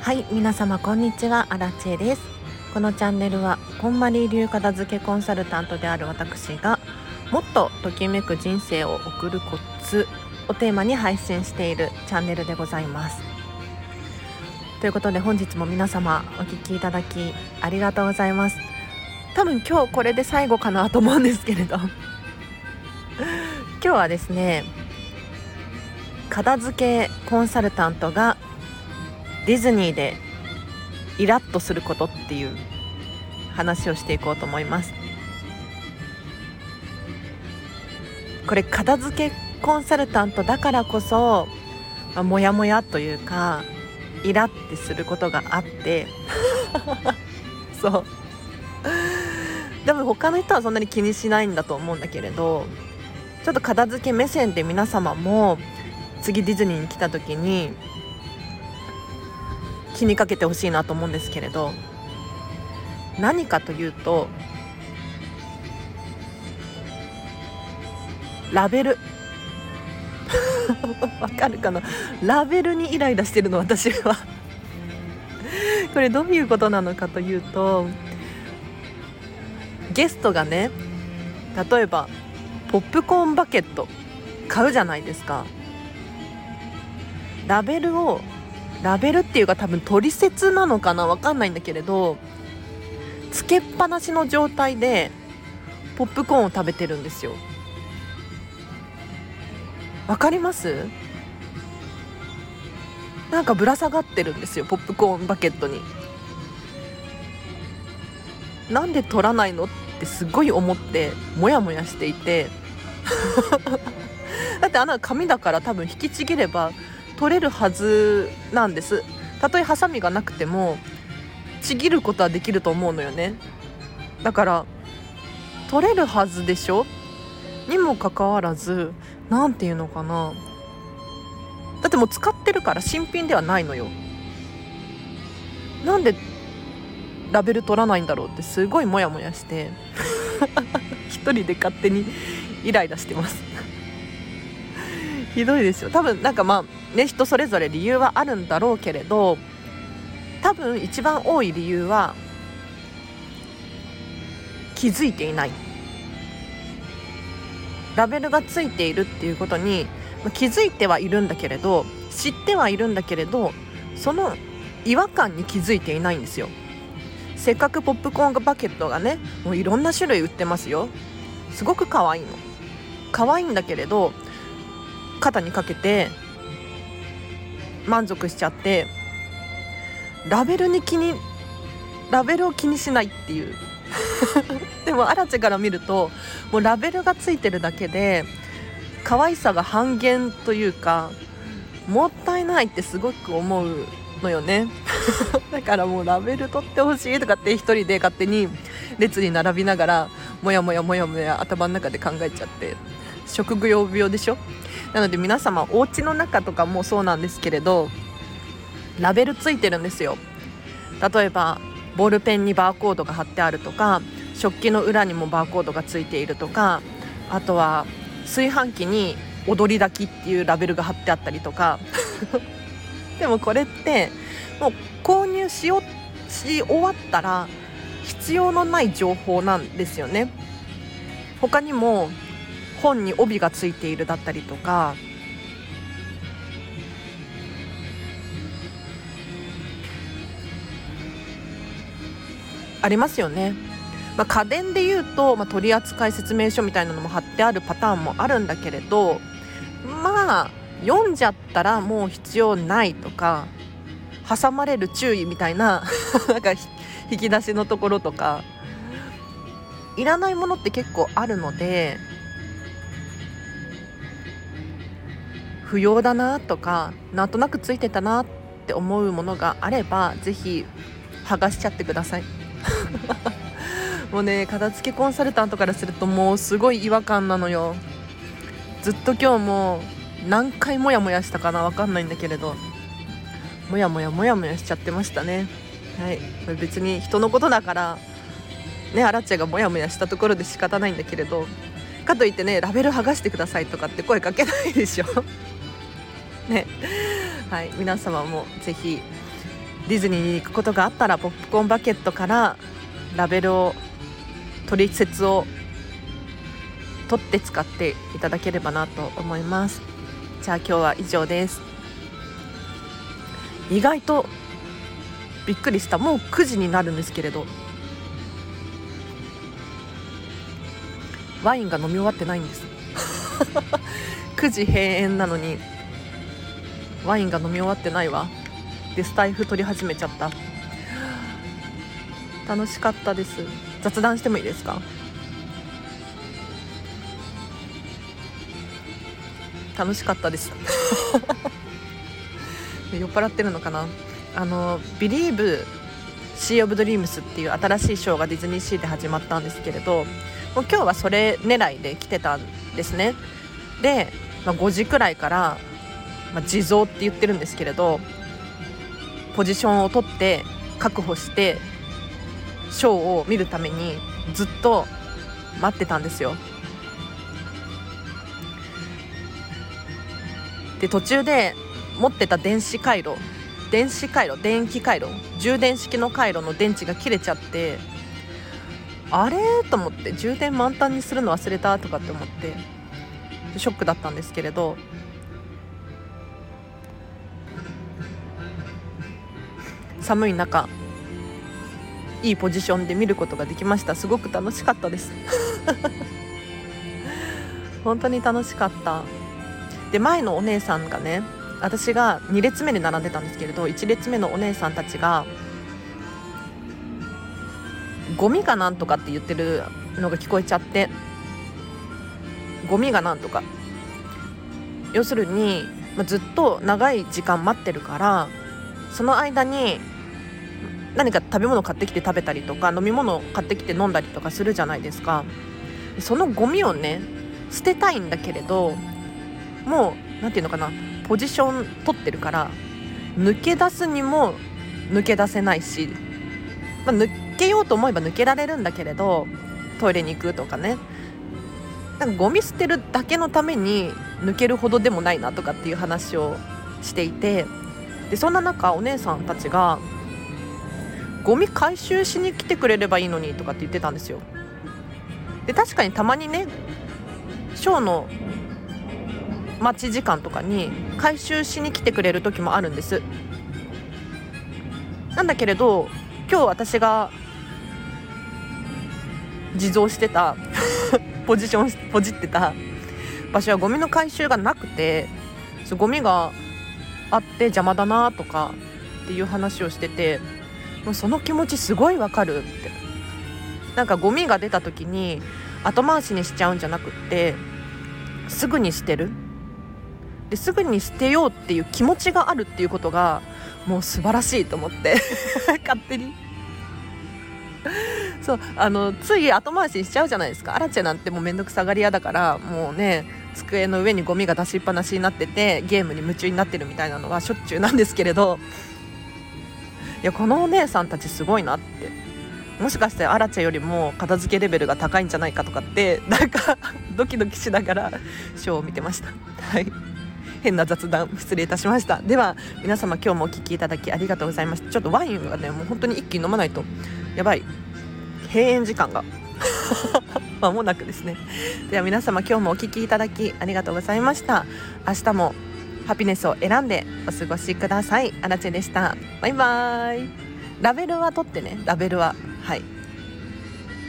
はい皆様こんにちはアラチェです。このチャンネルはこんまり流片付けコンサルタントである私がもっとときめく人生を送るコツをテーマに配信しているチャンネルでございます。ということで本日も皆様お聴きいただきありがとうございます。多分今日これで最後かなと思うんですけれど。今日はですね片付けコンサルタントがディズニーでイラッとすることっていう話をしていこうと思います。これ片付けコンサルタントだからこそ、あ、モヤモヤというかイラってすることがあって。そう。でも他の人はそんなに気にしないんだと思うんだけれどちょっと片付け目線で皆様も次ディズニーに来た時に気にかけてほしいなと思うんですけれど何かというとラベル。わかるかな？ラベルにイライラしてるの私は。これどういうことなのかというとゲストがね例えばポップコーンバケット買うじゃないですか。ラベルをラベルっていうか多分取説なのかな？分かんないんだけれどつけっぱなしの状態でポップコーンを食べてるんですよ。わかります？なんかぶら下がってるんですよポップコーンバケットに。なんで取らないの？ってすごい思ってモヤモヤしていて。だってあの紙だから多分引きちぎれば取れるはずなんです。たとえハサミがなくてもちぎることはできると思うのよね。だから取れるはずでしょ？にもかかわらず何て言うのかな。だってもう使ってるから新品ではないのよ。なんでラベル取らないんだろうってすごいモヤモヤして 一人で勝手にイライラしてます。ひどいですよ。多分なんかまあね人それぞれ理由はあるんだろうけれど多分一番多い理由は気づいていない。ラベルがついているっていうことに気づいてはいるんだけれど知ってはいるんだけれどその違和感に気づいていないんですよ。せっかくポップコーンバケットがねもういろんな種類売ってますよ。すごく可愛いの。可愛いんだけれど肩にかけて満足しちゃってラベルに気にラベルを気にしないっていう。でもアラチェから見るともうラベルがついてるだけで可愛さが半減というかもったいないってすごく思うのよね。だからもうラベル取ってほしいとかって一人で勝手に列に並びながらもやもやもやもや頭の中で考えちゃって。食欲病でしょ？なので皆様お家の中とかもそうなんですけれどラベルついてるんですよ。例えばボールペンにバーコードが貼ってあるとか食器の裏にもバーコードがついているとかあとは炊飯器に踊り炊きっていうラベルが貼ってあったりとか。でもこれってもう購入しよし終わったら必要のない情報なんですよね。他にも本に帯がついているだったりとかありますよね。まあ、家電で言うと、まあ、取扱説明書みたいなのも貼ってあるパターンもあるんだけれどまあ読んじゃったらもう必要ないとか挟まれる注意みたいな なんか引き出しのところとかいらないものって結構あるので不要だなとかなんとなくついてたなって思うものがあれば是非剥がしちゃってください。もうね片付けコンサルタントからするともうすごい違和感なのよ。ずっと今日も何回モヤモヤしたかな分かんないんだけれど。モヤモヤモヤモヤしちゃってましたね。はい。別に人のことだからねアラッチェがモヤモヤしたところで仕方ないんだけれど。かといってねラベル剥がしてくださいとかって声かけないでしょ。ね。はい皆様もぜひディズニーに行くことがあったらポップコーンバケットからラベルを取説を取って使っていただければなと思います。じゃあ今日は以上です。意外とびっくりした。もう9時になるんですけれど。ワインが飲み終わってないんです。9時閉園なのに。ワインが飲み終わってないわ。でスタイフ取り始めちゃった。楽しかったです。雑談してもいいですか？楽しかったです。酔っ払ってるのかな？あの「Believe Sea of Dreams」っていう新しいショーがディズニーシーで始まったんですけれどもう今日はそれ狙いで来てたんですね。で、まあ、5時くらいから、まあ、地蔵って言ってるんですけれどポジションを取って確保してショーを見るためにずっと待ってたんですよ。で途中で持ってた電子回路電子回路電気回路充電式の回路の電池が切れちゃってあれ？と思って充電満タンにするの忘れた？とかって思ってショックだったんですけれど寒い中いいポジションで見ることができました。すごく楽しかったです。本当に楽しかった。で前のお姉さんがね私が2列目に並んでたんですけれど1列目のお姉さんたちがゴミがなんとかって言ってるのが聞こえちゃってゴミがなんとか。要するに、まあ、ずっと長い時間待ってるからその間に何か食べ物買ってきて食べたりとか飲み物買ってきて飲んだりとかするじゃないですか。そのゴミをね捨てたいんだけれどもう何て言うのかなポジション取ってるから抜け出すにも抜け出せないし、まあ、抜けようと思えば抜けられるんだけれどトイレに行くとかね。なんかゴミ捨てるだけのために抜けるほどでもないなとかっていう話をしていてでそんな中お姉さんたちがゴミ回収しに来てくれればいいのにとかって言ってたんですよ。で確かにたまにねショーの待ち時間とかに回収しに来てくれる時もあるんです。なんだけれど今日私が自蔵してた ポジションポジってた場所はゴミの回収がなくてゴミがあって邪魔だなとかっていう話をしててもうその気持ちすごいわかるって。なんかゴミが出た時に後回しにしちゃうんじゃなくってすぐに捨てる。ですぐに捨てようっていう気持ちがあるっていうことがもう素晴らしいと思って。勝手に。そうあのつい後回しにしちゃうじゃないですか。アラチェなんてもうめんどくさがり屋だからもうね机の上にゴミが出しっぱなしになっててゲームに夢中になってるみたいなのはしょっちゅうなんですけれど。いやこのお姉さんたちすごいなって。もしかしてアラチェよりも片付けレベルが高いんじゃないかとかって なんかドキドキしながらショーを見てました。はい。変な雑談失礼いたしました。では皆様今日もお聴きいただきありがとうございましたちょっとワインはねもう本当に一気に飲まないとやばい。閉園時間が。間もなくですね。では皆様今日もお聴きいただきありがとうございました。明日もハピネスを選んでお過ごしください。アラチェでした。バイバーイ。ラベルは取ってね。ラベルははい。